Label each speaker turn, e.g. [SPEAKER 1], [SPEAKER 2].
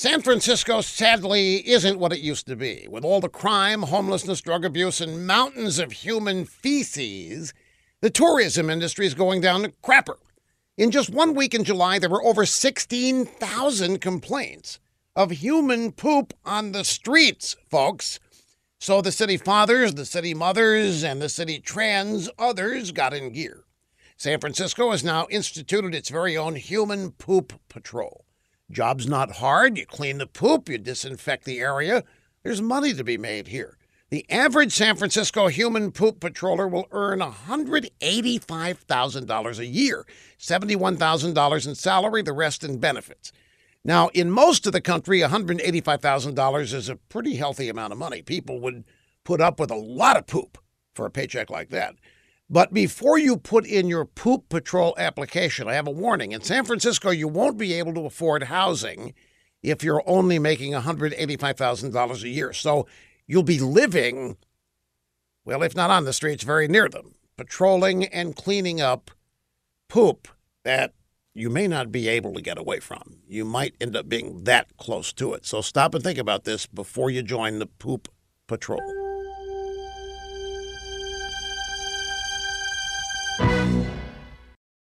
[SPEAKER 1] San Francisco sadly isn't what it used to be. With all the crime, homelessness, drug abuse, and mountains of human feces, the tourism industry is going down the crapper. In just one week in July, there were over 16,000 complaints of human poop on the streets, folks. So the city fathers, the city mothers, and the city trans others got in gear. San Francisco has now instituted its very own human poop patrol. Job's not hard. You clean the poop, you disinfect the area. There's money to be made here. The average San Francisco human poop patroller will earn $185,000 a year, $71,000 in salary, the rest in benefits. Now, in most of the country, $185,000 is a pretty healthy amount of money. People would put up with a lot of poop for a paycheck like that. But before you put in your poop patrol application, I have a warning. In San Francisco, you won't be able to afford housing if you're only making $185,000 a year. So you'll be living, well, if not on the streets, very near them, patrolling and cleaning up poop that you may not be able to get away from. You might end up being that close to it. So stop and think about this before you join the poop patrol.